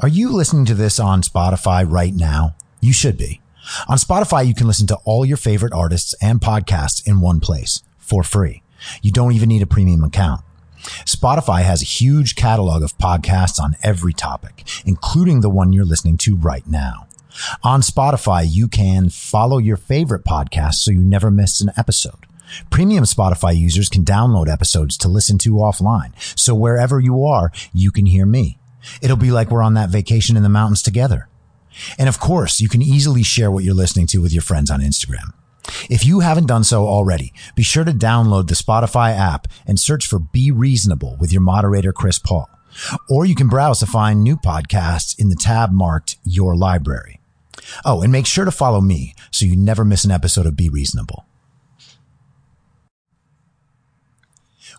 Are you listening to this on Spotify right now? You should be. On Spotify, you can listen to all your favorite artists and podcasts in one place for free. You don't even need a premium account. Spotify has a huge catalog of podcasts on every topic, including the one you're listening to right now. On Spotify, you can follow your favorite podcast so you never miss an episode. Premium Spotify users can download episodes to listen to offline. So wherever you are, you can hear me. It'll be like we're on that vacation in the mountains together. And of course, you can easily share what you're listening to with your friends on Instagram. If you haven't done so already, be sure to download the Spotify app and search for Be Reasonable with your moderator, Chris Paul. Or you can browse to find new podcasts in the tab marked Your Library. Oh, and make sure to follow me so you never miss an episode of Be Reasonable.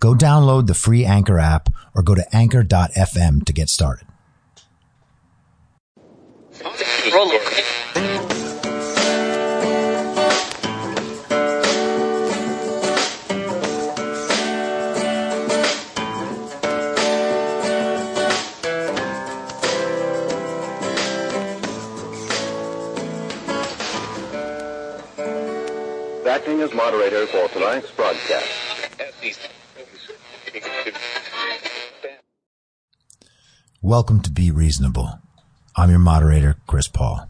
Go download the free Anchor app or go to anchor.fm to get started. Acting as moderator for tonight's broadcast. Welcome to Be Reasonable. I'm your moderator, Chris Paul.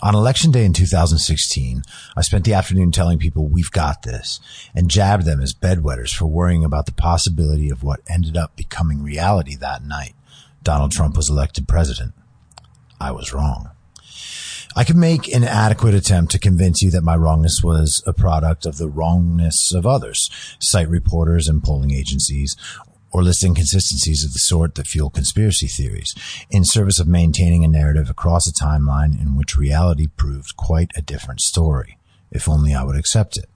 On election day in 2016, I spent the afternoon telling people we've got this and jabbed them as bedwetters for worrying about the possibility of what ended up becoming reality that night. Donald Trump was elected president. I was wrong. I could make an adequate attempt to convince you that my wrongness was a product of the wrongness of others, cite reporters and polling agencies, or list inconsistencies of the sort that fuel conspiracy theories, in service of maintaining a narrative across a timeline in which reality proved quite a different story, if only I would accept it.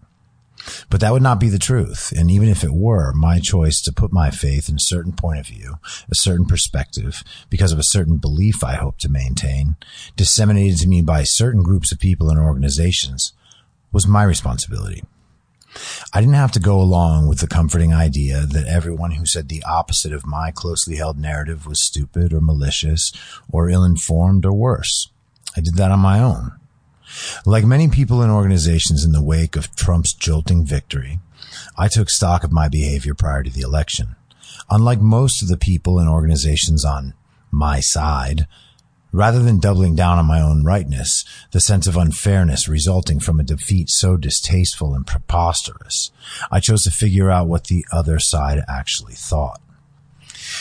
But that would not be the truth. And even if it were, my choice to put my faith in a certain point of view, a certain perspective, because of a certain belief I hope to maintain, disseminated to me by certain groups of people and organizations, was my responsibility. I didn't have to go along with the comforting idea that everyone who said the opposite of my closely held narrative was stupid or malicious or ill-informed or worse. I did that on my own. Like many people and organizations in the wake of Trump's jolting victory, I took stock of my behavior prior to the election. Unlike most of the people and organizations on my side, Rather than doubling down on my own rightness, the sense of unfairness resulting from a defeat so distasteful and preposterous, I chose to figure out what the other side actually thought.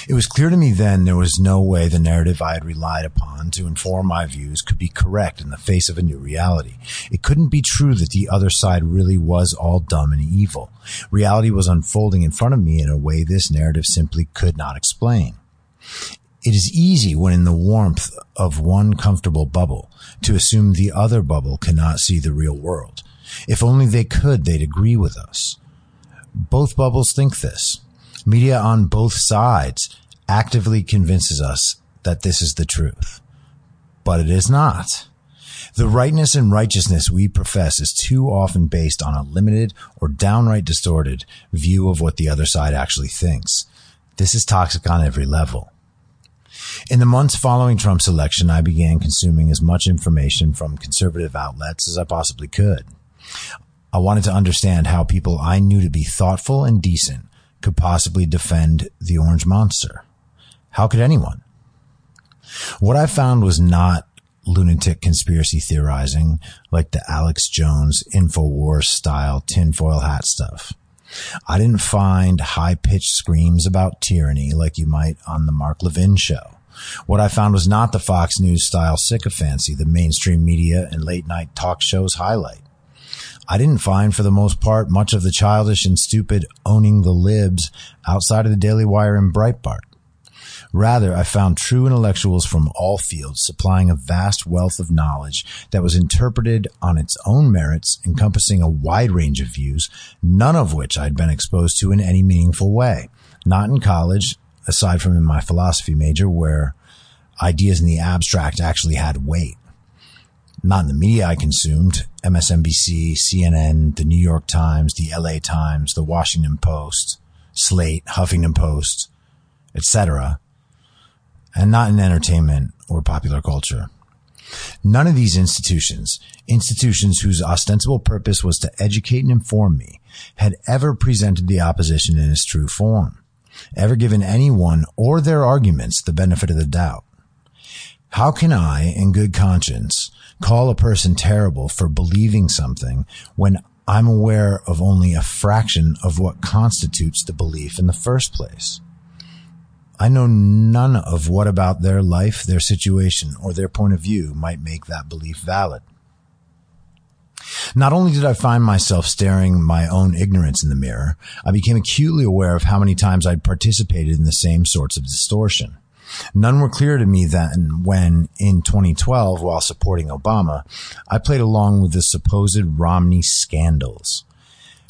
It was clear to me then there was no way the narrative I had relied upon to inform my views could be correct in the face of a new reality. It couldn't be true that the other side really was all dumb and evil. Reality was unfolding in front of me in a way this narrative simply could not explain. It is easy when in the warmth of one comfortable bubble to assume the other bubble cannot see the real world. If only they could, they'd agree with us. Both bubbles think this. Media on both sides actively convinces us that this is the truth. But it is not. The rightness and righteousness we profess is too often based on a limited or downright distorted view of what the other side actually thinks. This is toxic on every level. In the months following Trump's election, I began consuming as much information from conservative outlets as I possibly could. I wanted to understand how people I knew to be thoughtful and decent could possibly defend the orange monster. How could anyone? What I found was not lunatic conspiracy theorizing like the Alex Jones InfoWars style tinfoil hat stuff. I didn't find high pitched screams about tyranny like you might on the Mark Levin show. What I found was not the Fox News style sycophancy the mainstream media and late night talk shows highlight. I didn't find, for the most part, much of the childish and stupid owning the libs outside of the Daily Wire and Breitbart. Rather, I found true intellectuals from all fields supplying a vast wealth of knowledge that was interpreted on its own merits, encompassing a wide range of views, none of which I'd been exposed to in any meaningful way. Not in college, aside from in my philosophy major, where ideas in the abstract actually had weight not in the media I consumed, MSNBC, CNN, the New York Times, the LA Times, the Washington Post, Slate, Huffington Post, etc., and not in entertainment or popular culture. None of these institutions, institutions whose ostensible purpose was to educate and inform me, had ever presented the opposition in its true form, ever given anyone or their arguments the benefit of the doubt. How can I, in good conscience, call a person terrible for believing something when I'm aware of only a fraction of what constitutes the belief in the first place. I know none of what about their life, their situation, or their point of view might make that belief valid. Not only did I find myself staring my own ignorance in the mirror, I became acutely aware of how many times I'd participated in the same sorts of distortion. None were clear to me then when, in 2012, while supporting Obama, I played along with the supposed Romney scandals.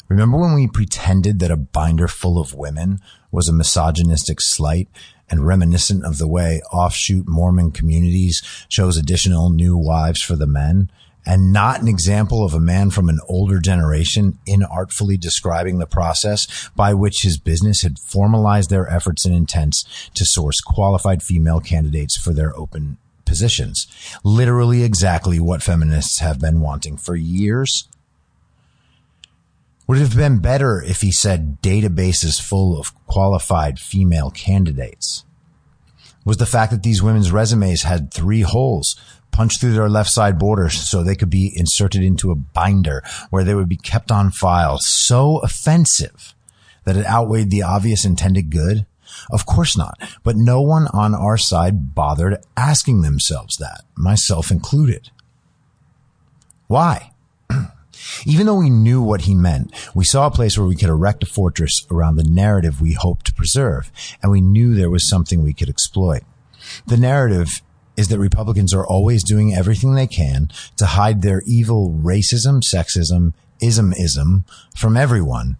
Remember when we pretended that a binder full of women was a misogynistic slight and reminiscent of the way offshoot Mormon communities chose additional new wives for the men? And not an example of a man from an older generation inartfully describing the process by which his business had formalized their efforts and intents to source qualified female candidates for their open positions. Literally exactly what feminists have been wanting for years. Would it have been better if he said databases full of qualified female candidates? Was the fact that these women's resumes had three holes punched through their left side borders so they could be inserted into a binder where they would be kept on file so offensive that it outweighed the obvious intended good? Of course not. But no one on our side bothered asking themselves that, myself included. Why? Even though we knew what he meant, we saw a place where we could erect a fortress around the narrative we hoped to preserve, and we knew there was something we could exploit. The narrative is that Republicans are always doing everything they can to hide their evil racism, sexism, ism-ism from everyone.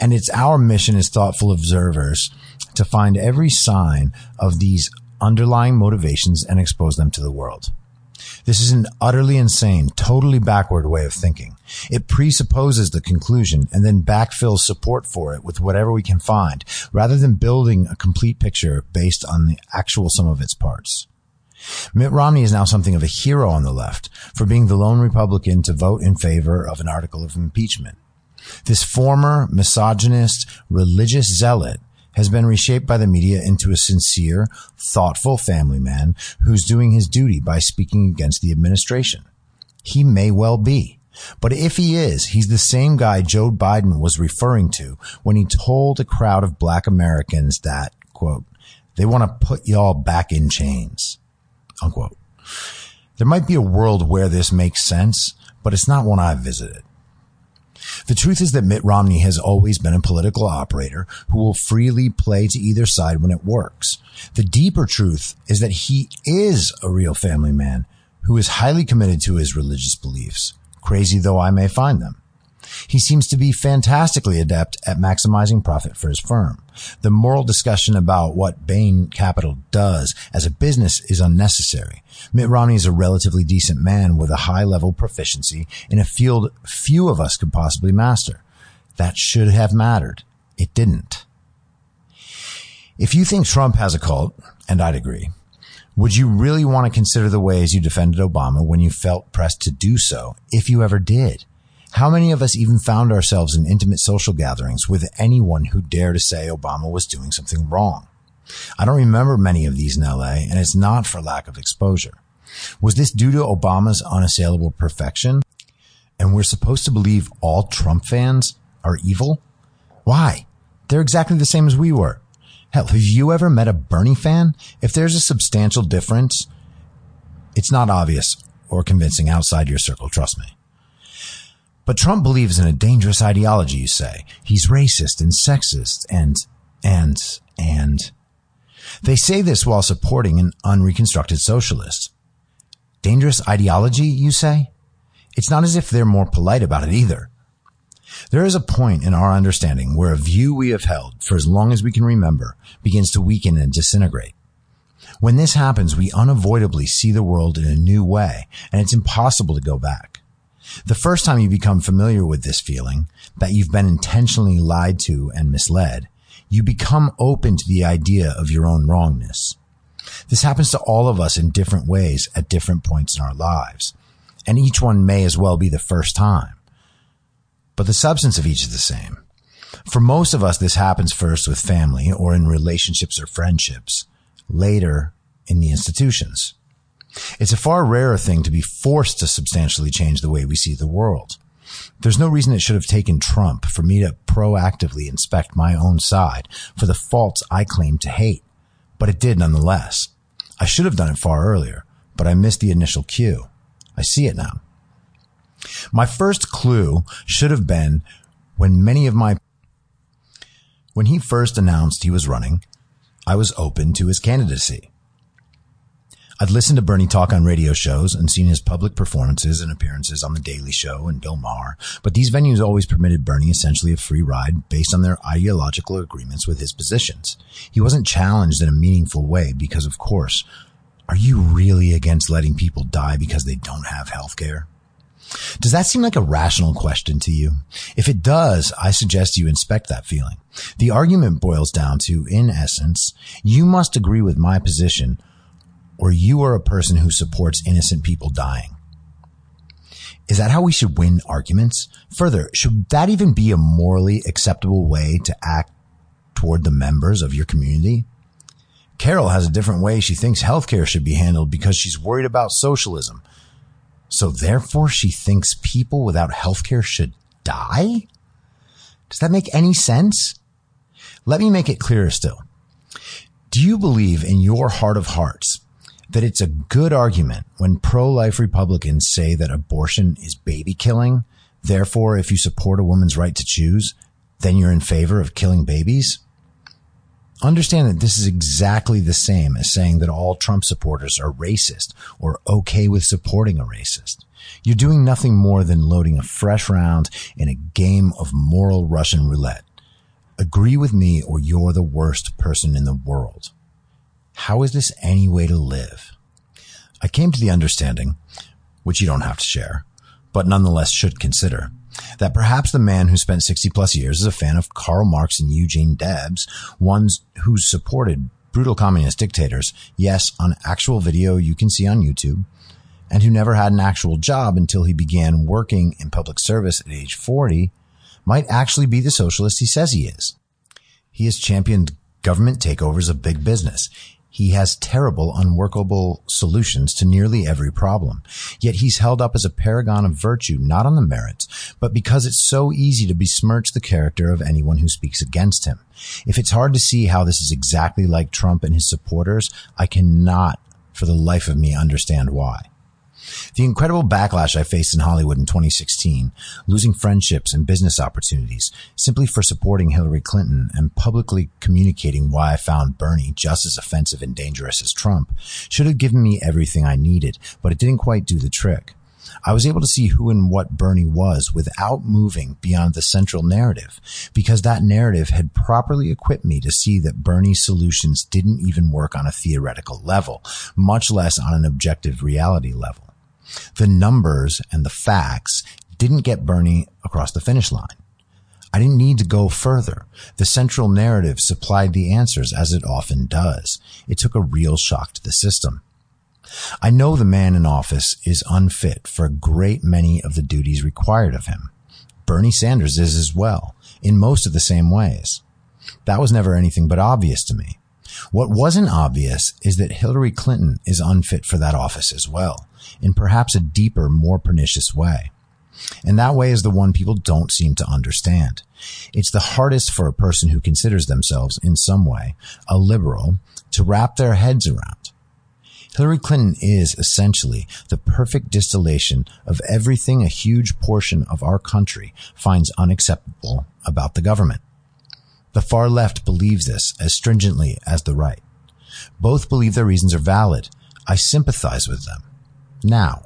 And it's our mission as thoughtful observers to find every sign of these underlying motivations and expose them to the world. This is an utterly insane, totally backward way of thinking. It presupposes the conclusion and then backfills support for it with whatever we can find, rather than building a complete picture based on the actual sum of its parts. Mitt Romney is now something of a hero on the left for being the lone Republican to vote in favor of an article of impeachment. This former misogynist religious zealot has been reshaped by the media into a sincere, thoughtful family man who's doing his duty by speaking against the administration. He may well be. But if he is, he's the same guy Joe Biden was referring to when he told a crowd of black Americans that, quote, they want to put y'all back in chains unquote. There might be a world where this makes sense, but it's not one I've visited. The truth is that Mitt Romney has always been a political operator who will freely play to either side when it works. The deeper truth is that he is a real family man who is highly committed to his religious beliefs, crazy though I may find them. He seems to be fantastically adept at maximizing profit for his firm. The moral discussion about what Bain Capital does as a business is unnecessary. Mitt Romney is a relatively decent man with a high level proficiency in a field few of us could possibly master. That should have mattered. It didn't. If you think Trump has a cult, and I'd agree, would you really want to consider the ways you defended Obama when you felt pressed to do so, if you ever did? How many of us even found ourselves in intimate social gatherings with anyone who dared to say Obama was doing something wrong? I don't remember many of these in LA, and it's not for lack of exposure. Was this due to Obama's unassailable perfection? And we're supposed to believe all Trump fans are evil? Why? They're exactly the same as we were. Hell, have you ever met a Bernie fan? If there's a substantial difference, it's not obvious or convincing outside your circle, trust me. But Trump believes in a dangerous ideology, you say. He's racist and sexist and, and, and. They say this while supporting an unreconstructed socialist. Dangerous ideology, you say? It's not as if they're more polite about it either. There is a point in our understanding where a view we have held for as long as we can remember begins to weaken and disintegrate. When this happens, we unavoidably see the world in a new way, and it's impossible to go back. The first time you become familiar with this feeling, that you've been intentionally lied to and misled, you become open to the idea of your own wrongness. This happens to all of us in different ways at different points in our lives, and each one may as well be the first time. But the substance of each is the same. For most of us, this happens first with family or in relationships or friendships, later in the institutions. It's a far rarer thing to be forced to substantially change the way we see the world. There's no reason it should have taken Trump for me to proactively inspect my own side for the faults I claim to hate, but it did nonetheless. I should have done it far earlier, but I missed the initial cue. I see it now. My first clue should have been when many of my when he first announced he was running, I was open to his candidacy. I'd listened to Bernie talk on radio shows and seen his public performances and appearances on The Daily Show and Bill Maher, but these venues always permitted Bernie essentially a free ride based on their ideological agreements with his positions. He wasn't challenged in a meaningful way because, of course, are you really against letting people die because they don't have health care? Does that seem like a rational question to you? If it does, I suggest you inspect that feeling. The argument boils down to, in essence, you must agree with my position or you are a person who supports innocent people dying. Is that how we should win arguments? Further, should that even be a morally acceptable way to act toward the members of your community? Carol has a different way she thinks healthcare should be handled because she's worried about socialism. So therefore she thinks people without healthcare should die? Does that make any sense? Let me make it clearer still. Do you believe in your heart of hearts that it's a good argument when pro-life Republicans say that abortion is baby killing. Therefore, if you support a woman's right to choose, then you're in favor of killing babies. Understand that this is exactly the same as saying that all Trump supporters are racist or okay with supporting a racist. You're doing nothing more than loading a fresh round in a game of moral Russian roulette. Agree with me or you're the worst person in the world. How is this any way to live? I came to the understanding, which you don't have to share, but nonetheless should consider, that perhaps the man who spent 60 plus years as a fan of Karl Marx and Eugene Debs, ones who supported brutal communist dictators, yes, on actual video you can see on YouTube, and who never had an actual job until he began working in public service at age 40, might actually be the socialist he says he is. He has championed government takeovers of big business. He has terrible, unworkable solutions to nearly every problem. Yet he's held up as a paragon of virtue, not on the merits, but because it's so easy to besmirch the character of anyone who speaks against him. If it's hard to see how this is exactly like Trump and his supporters, I cannot for the life of me understand why. The incredible backlash I faced in Hollywood in 2016, losing friendships and business opportunities simply for supporting Hillary Clinton and publicly communicating why I found Bernie just as offensive and dangerous as Trump, should have given me everything I needed, but it didn't quite do the trick. I was able to see who and what Bernie was without moving beyond the central narrative because that narrative had properly equipped me to see that Bernie's solutions didn't even work on a theoretical level, much less on an objective reality level. The numbers and the facts didn't get Bernie across the finish line. I didn't need to go further. The central narrative supplied the answers as it often does. It took a real shock to the system. I know the man in office is unfit for a great many of the duties required of him. Bernie Sanders is as well, in most of the same ways. That was never anything but obvious to me. What wasn't obvious is that Hillary Clinton is unfit for that office as well, in perhaps a deeper, more pernicious way. And that way is the one people don't seem to understand. It's the hardest for a person who considers themselves in some way a liberal to wrap their heads around. Hillary Clinton is essentially the perfect distillation of everything a huge portion of our country finds unacceptable about the government. The far left believes this as stringently as the right. Both believe their reasons are valid. I sympathize with them. Now,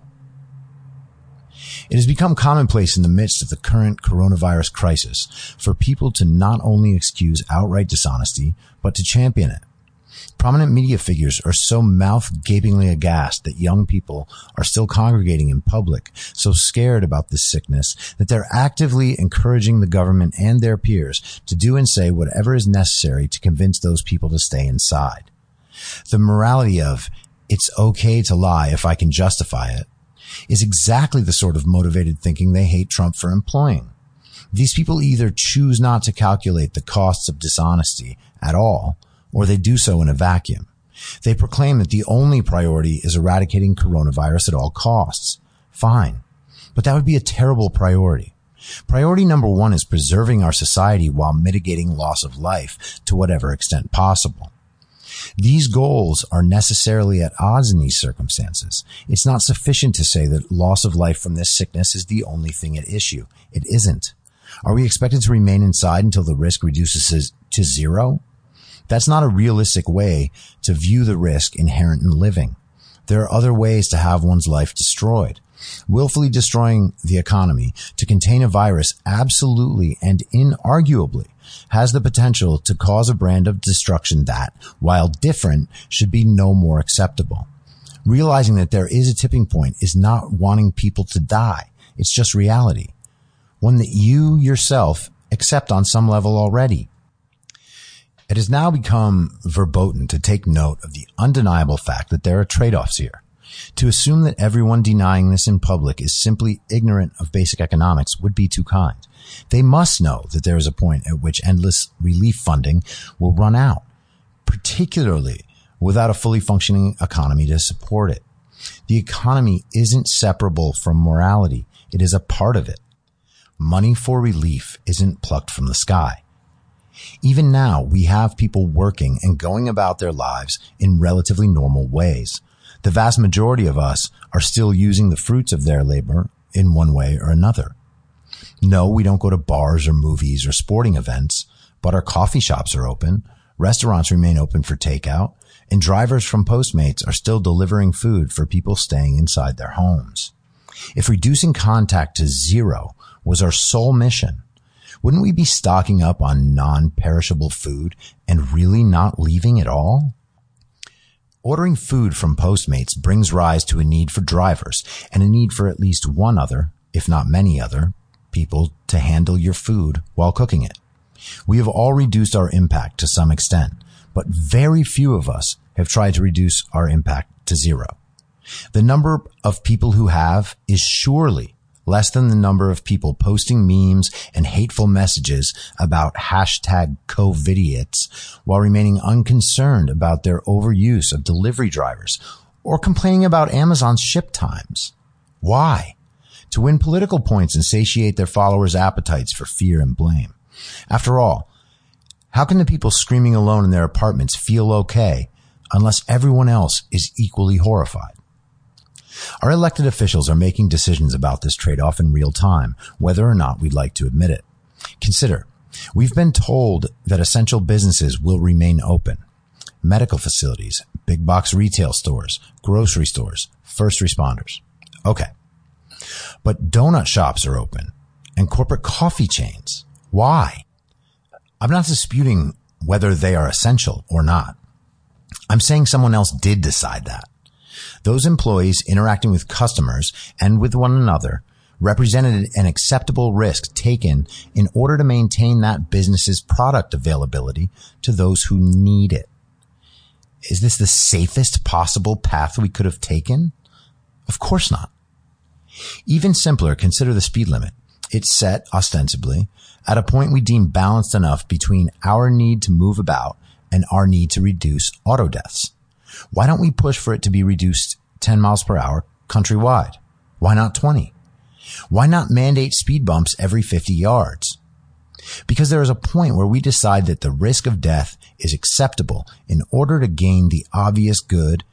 it has become commonplace in the midst of the current coronavirus crisis for people to not only excuse outright dishonesty, but to champion it. Prominent media figures are so mouth gapingly aghast that young people are still congregating in public, so scared about this sickness that they're actively encouraging the government and their peers to do and say whatever is necessary to convince those people to stay inside. The morality of, it's okay to lie if I can justify it, is exactly the sort of motivated thinking they hate Trump for employing. These people either choose not to calculate the costs of dishonesty at all, or they do so in a vacuum. They proclaim that the only priority is eradicating coronavirus at all costs. Fine. But that would be a terrible priority. Priority number one is preserving our society while mitigating loss of life to whatever extent possible. These goals are necessarily at odds in these circumstances. It's not sufficient to say that loss of life from this sickness is the only thing at issue. It isn't. Are we expected to remain inside until the risk reduces to zero? That's not a realistic way to view the risk inherent in living. There are other ways to have one's life destroyed. Willfully destroying the economy to contain a virus absolutely and inarguably has the potential to cause a brand of destruction that, while different, should be no more acceptable. Realizing that there is a tipping point is not wanting people to die. It's just reality. One that you yourself accept on some level already. It has now become verboten to take note of the undeniable fact that there are trade-offs here. To assume that everyone denying this in public is simply ignorant of basic economics would be too kind. They must know that there is a point at which endless relief funding will run out, particularly without a fully functioning economy to support it. The economy isn't separable from morality. It is a part of it. Money for relief isn't plucked from the sky. Even now, we have people working and going about their lives in relatively normal ways. The vast majority of us are still using the fruits of their labor in one way or another. No, we don't go to bars or movies or sporting events, but our coffee shops are open, restaurants remain open for takeout, and drivers from Postmates are still delivering food for people staying inside their homes. If reducing contact to zero was our sole mission, wouldn't we be stocking up on non-perishable food and really not leaving at all? Ordering food from Postmates brings rise to a need for drivers and a need for at least one other, if not many other, people to handle your food while cooking it. We have all reduced our impact to some extent, but very few of us have tried to reduce our impact to zero. The number of people who have is surely less than the number of people posting memes and hateful messages about hashtag COVIDiots while remaining unconcerned about their overuse of delivery drivers or complaining about Amazon's ship times. Why? To win political points and satiate their followers' appetites for fear and blame. After all, how can the people screaming alone in their apartments feel okay unless everyone else is equally horrified? Our elected officials are making decisions about this trade-off in real time, whether or not we'd like to admit it. Consider, we've been told that essential businesses will remain open. Medical facilities, big box retail stores, grocery stores, first responders. Okay. But donut shops are open and corporate coffee chains. Why? I'm not disputing whether they are essential or not. I'm saying someone else did decide that. Those employees interacting with customers and with one another represented an acceptable risk taken in order to maintain that business's product availability to those who need it. Is this the safest possible path we could have taken? Of course not. Even simpler, consider the speed limit. It's set, ostensibly, at a point we deem balanced enough between our need to move about and our need to reduce auto deaths. Why don't we push for it to be reduced 10 miles per hour countrywide? Why not 20? Why not mandate speed bumps every 50 yards? Because there is a point where we decide that the risk of death is acceptable in order to gain the obvious good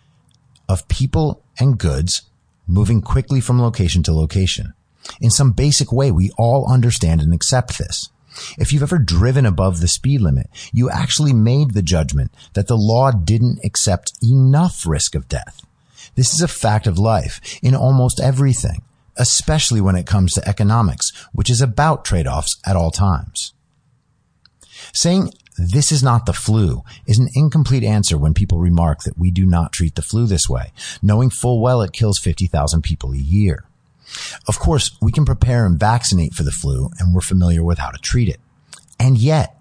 of people and goods moving quickly from location to location. In some basic way, we all understand and accept this. If you've ever driven above the speed limit, you actually made the judgment that the law didn't accept enough risk of death. This is a fact of life in almost everything, especially when it comes to economics, which is about trade-offs at all times. Saying this is not the flu is an incomplete answer when people remark that we do not treat the flu this way, knowing full well it kills 50,000 people a year. Of course, we can prepare and vaccinate for the flu and we're familiar with how to treat it. And yet,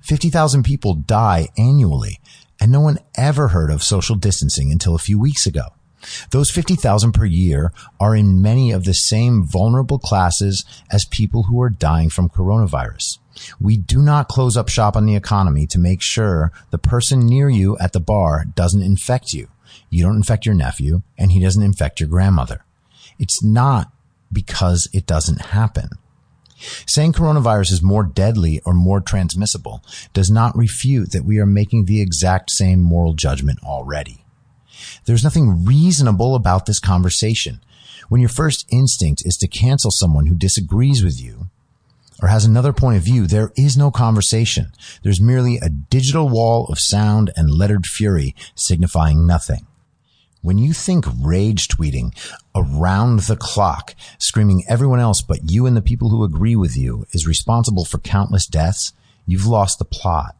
50,000 people die annually and no one ever heard of social distancing until a few weeks ago. Those 50,000 per year are in many of the same vulnerable classes as people who are dying from coronavirus. We do not close up shop on the economy to make sure the person near you at the bar doesn't infect you. You don't infect your nephew and he doesn't infect your grandmother. It's not because it doesn't happen. Saying coronavirus is more deadly or more transmissible does not refute that we are making the exact same moral judgment already. There's nothing reasonable about this conversation. When your first instinct is to cancel someone who disagrees with you or has another point of view, there is no conversation. There's merely a digital wall of sound and lettered fury signifying nothing. When you think rage tweeting around the clock, screaming everyone else but you and the people who agree with you is responsible for countless deaths, you've lost the plot.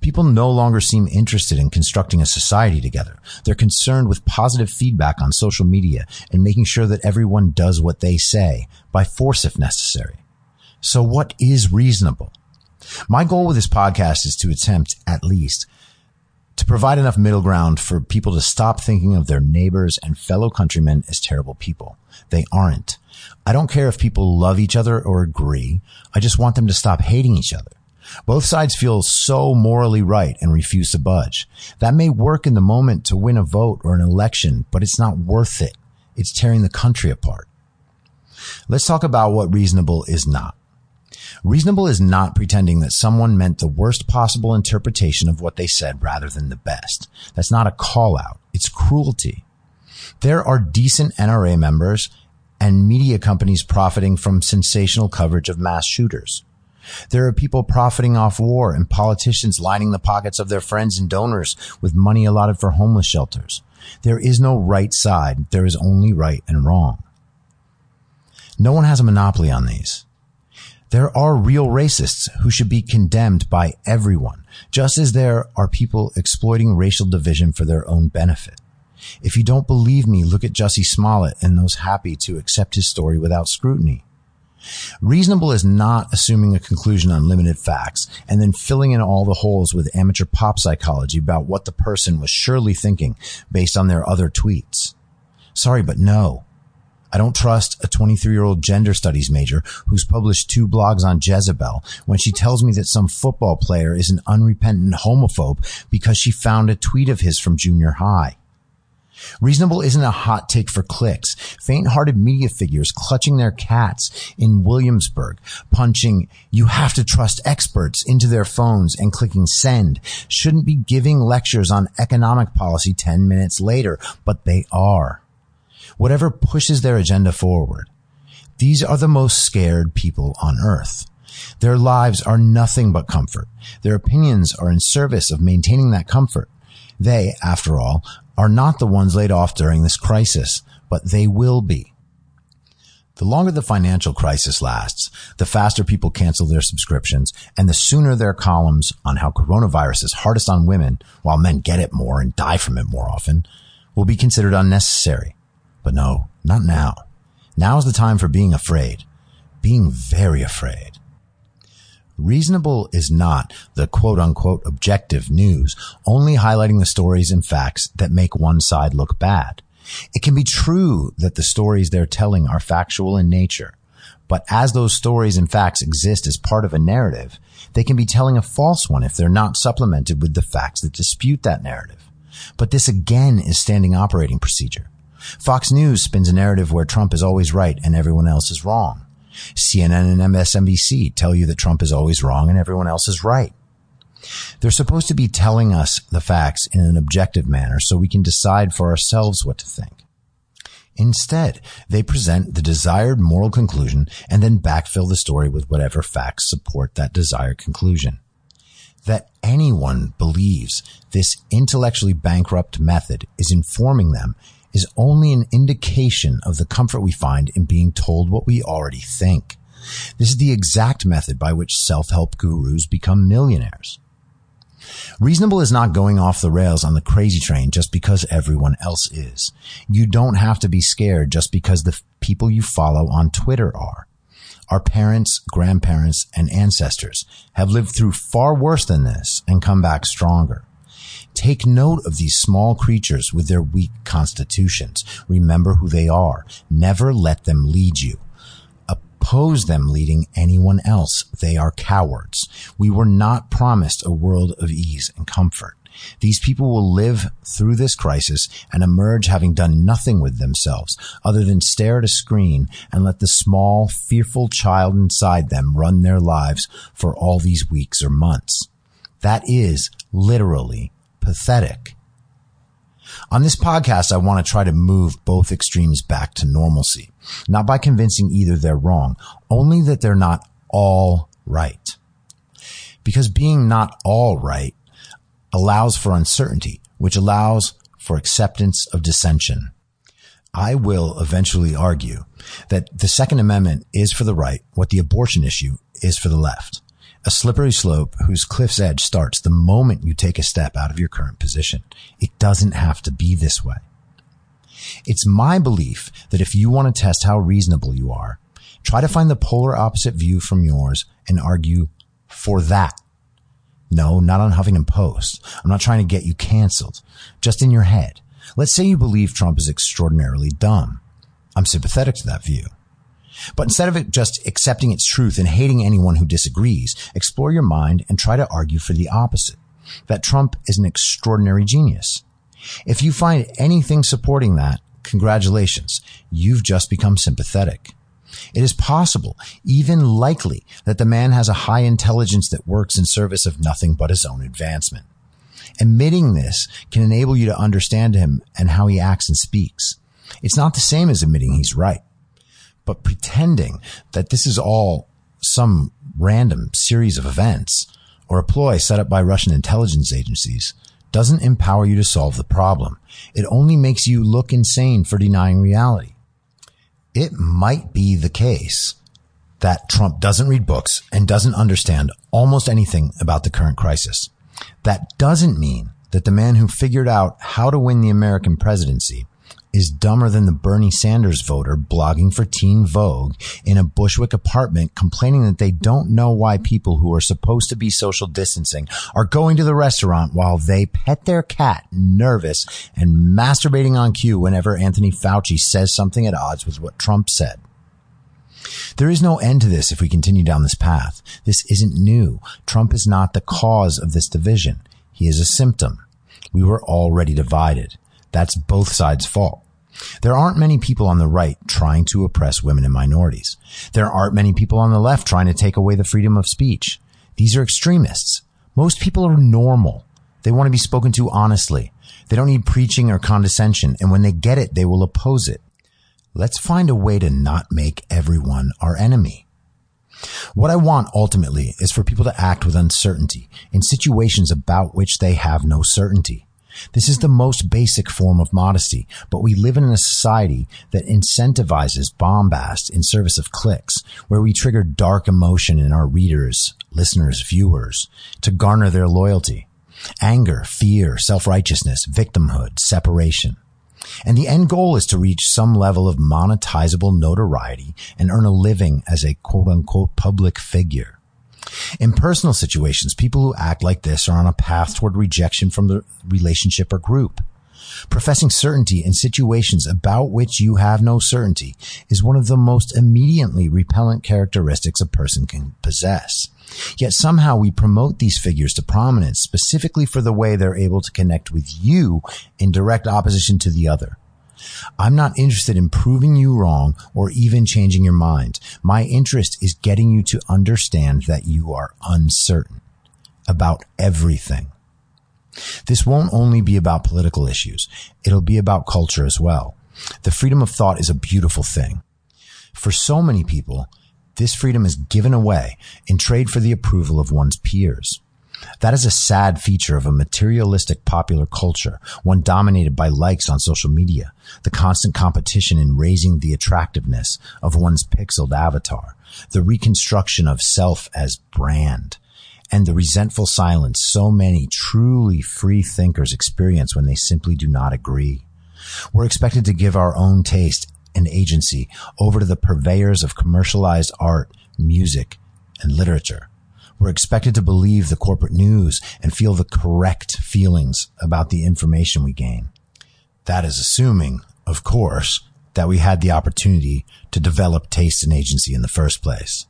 People no longer seem interested in constructing a society together. They're concerned with positive feedback on social media and making sure that everyone does what they say by force if necessary. So what is reasonable? My goal with this podcast is to attempt at least to provide enough middle ground for people to stop thinking of their neighbors and fellow countrymen as terrible people. They aren't. I don't care if people love each other or agree. I just want them to stop hating each other. Both sides feel so morally right and refuse to budge. That may work in the moment to win a vote or an election, but it's not worth it. It's tearing the country apart. Let's talk about what reasonable is not. Reasonable is not pretending that someone meant the worst possible interpretation of what they said rather than the best. That's not a call out. It's cruelty. There are decent NRA members and media companies profiting from sensational coverage of mass shooters. There are people profiting off war and politicians lining the pockets of their friends and donors with money allotted for homeless shelters. There is no right side. There is only right and wrong. No one has a monopoly on these. There are real racists who should be condemned by everyone, just as there are people exploiting racial division for their own benefit. If you don't believe me, look at Jussie Smollett and those happy to accept his story without scrutiny. Reasonable is not assuming a conclusion on limited facts and then filling in all the holes with amateur pop psychology about what the person was surely thinking based on their other tweets. Sorry, but no. I don't trust a 23 year old gender studies major who's published two blogs on Jezebel when she tells me that some football player is an unrepentant homophobe because she found a tweet of his from junior high. Reasonable isn't a hot take for clicks. Faint-hearted media figures clutching their cats in Williamsburg, punching you have to trust experts into their phones and clicking send shouldn't be giving lectures on economic policy 10 minutes later, but they are whatever pushes their agenda forward. These are the most scared people on earth. Their lives are nothing but comfort. Their opinions are in service of maintaining that comfort. They, after all, are not the ones laid off during this crisis, but they will be. The longer the financial crisis lasts, the faster people cancel their subscriptions and the sooner their columns on how coronavirus is hardest on women while men get it more and die from it more often will be considered unnecessary. But no, not now. Now is the time for being afraid. Being very afraid. Reasonable is not the quote unquote objective news, only highlighting the stories and facts that make one side look bad. It can be true that the stories they're telling are factual in nature, But as those stories and facts exist as part of a narrative, they can be telling a false one if they're not supplemented with the facts that dispute that narrative. But this again is standing operating procedure. Fox News spins a narrative where Trump is always right and everyone else is wrong. CNN and MSNBC tell you that Trump is always wrong and everyone else is right. They're supposed to be telling us the facts in an objective manner so we can decide for ourselves what to think. Instead, they present the desired moral conclusion and then backfill the story with whatever facts support that desired conclusion. That anyone believes this intellectually bankrupt method is informing them is only an indication of the comfort we find in being told what we already think. This is the exact method by which self-help gurus become millionaires. Reasonable is not going off the rails on the crazy train just because everyone else is. You don't have to be scared just because the people you follow on Twitter are. Our parents, grandparents, and ancestors have lived through far worse than this and come back stronger. Take note of these small creatures with their weak constitutions. Remember who they are. Never let them lead you oppose them leading anyone else. They are cowards. We were not promised a world of ease and comfort. These people will live through this crisis and emerge having done nothing with themselves other than stare at a screen and let the small, fearful child inside them run their lives for all these weeks or months. That is literally pathetic. On this podcast, I want to try to move both extremes back to normalcy, not by convincing either they're wrong, only that they're not all right. Because being not all right allows for uncertainty, which allows for acceptance of dissension. I will eventually argue that the Second Amendment is for the right what the abortion issue is for the left a slippery slope whose cliff's edge starts the moment you take a step out of your current position. It doesn't have to be this way. It's my belief that if you want to test how reasonable you are, try to find the polar opposite view from yours and argue for that. No, not on Huffington Post. I'm not trying to get you canceled. Just in your head. Let's say you believe Trump is extraordinarily dumb. I'm sympathetic to that view. But instead of just accepting its truth and hating anyone who disagrees, explore your mind and try to argue for the opposite. That Trump is an extraordinary genius. If you find anything supporting that, congratulations. You've just become sympathetic. It is possible, even likely, that the man has a high intelligence that works in service of nothing but his own advancement. Admitting this can enable you to understand him and how he acts and speaks. It's not the same as admitting he's right but pretending that this is all some random series of events or a ploy set up by Russian intelligence agencies doesn't empower you to solve the problem. It only makes you look insane for denying reality. It might be the case that Trump doesn't read books and doesn't understand almost anything about the current crisis. That doesn't mean that the man who figured out how to win the American presidency is dumber than the Bernie Sanders voter blogging for Teen Vogue in a Bushwick apartment complaining that they don't know why people who are supposed to be social distancing are going to the restaurant while they pet their cat nervous and masturbating on cue whenever Anthony Fauci says something at odds with what Trump said. There is no end to this if we continue down this path. This isn't new. Trump is not the cause of this division. He is a symptom. We were already divided. That's both sides' fault. There aren't many people on the right trying to oppress women and minorities. There aren't many people on the left trying to take away the freedom of speech. These are extremists. Most people are normal. They want to be spoken to honestly. They don't need preaching or condescension. And when they get it, they will oppose it. Let's find a way to not make everyone our enemy. What I want ultimately is for people to act with uncertainty in situations about which they have no certainty. This is the most basic form of modesty, but we live in a society that incentivizes bombast in service of clicks, where we trigger dark emotion in our readers, listeners, viewers to garner their loyalty. Anger, fear, self-righteousness, victimhood, separation. And the end goal is to reach some level of monetizable notoriety and earn a living as a quote unquote public figure. In personal situations, people who act like this are on a path toward rejection from the relationship or group. Professing certainty in situations about which you have no certainty is one of the most immediately repellent characteristics a person can possess. Yet somehow we promote these figures to prominence specifically for the way they're able to connect with you in direct opposition to the other. I'm not interested in proving you wrong or even changing your mind. My interest is getting you to understand that you are uncertain about everything. This won't only be about political issues. It'll be about culture as well. The freedom of thought is a beautiful thing. For so many people, this freedom is given away in trade for the approval of one's peers. That is a sad feature of a materialistic popular culture, one dominated by likes on social media, the constant competition in raising the attractiveness of one's pixeled avatar, the reconstruction of self as brand, and the resentful silence so many truly free thinkers experience when they simply do not agree. We're expected to give our own taste and agency over to the purveyors of commercialized art, music, and literature. We're expected to believe the corporate news and feel the correct feelings about the information we gain. That is assuming, of course, that we had the opportunity to develop taste and agency in the first place.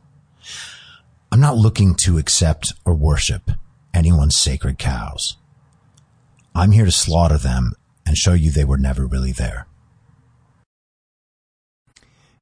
I'm not looking to accept or worship anyone's sacred cows. I'm here to slaughter them and show you they were never really there.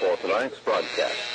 For tonight's broadcast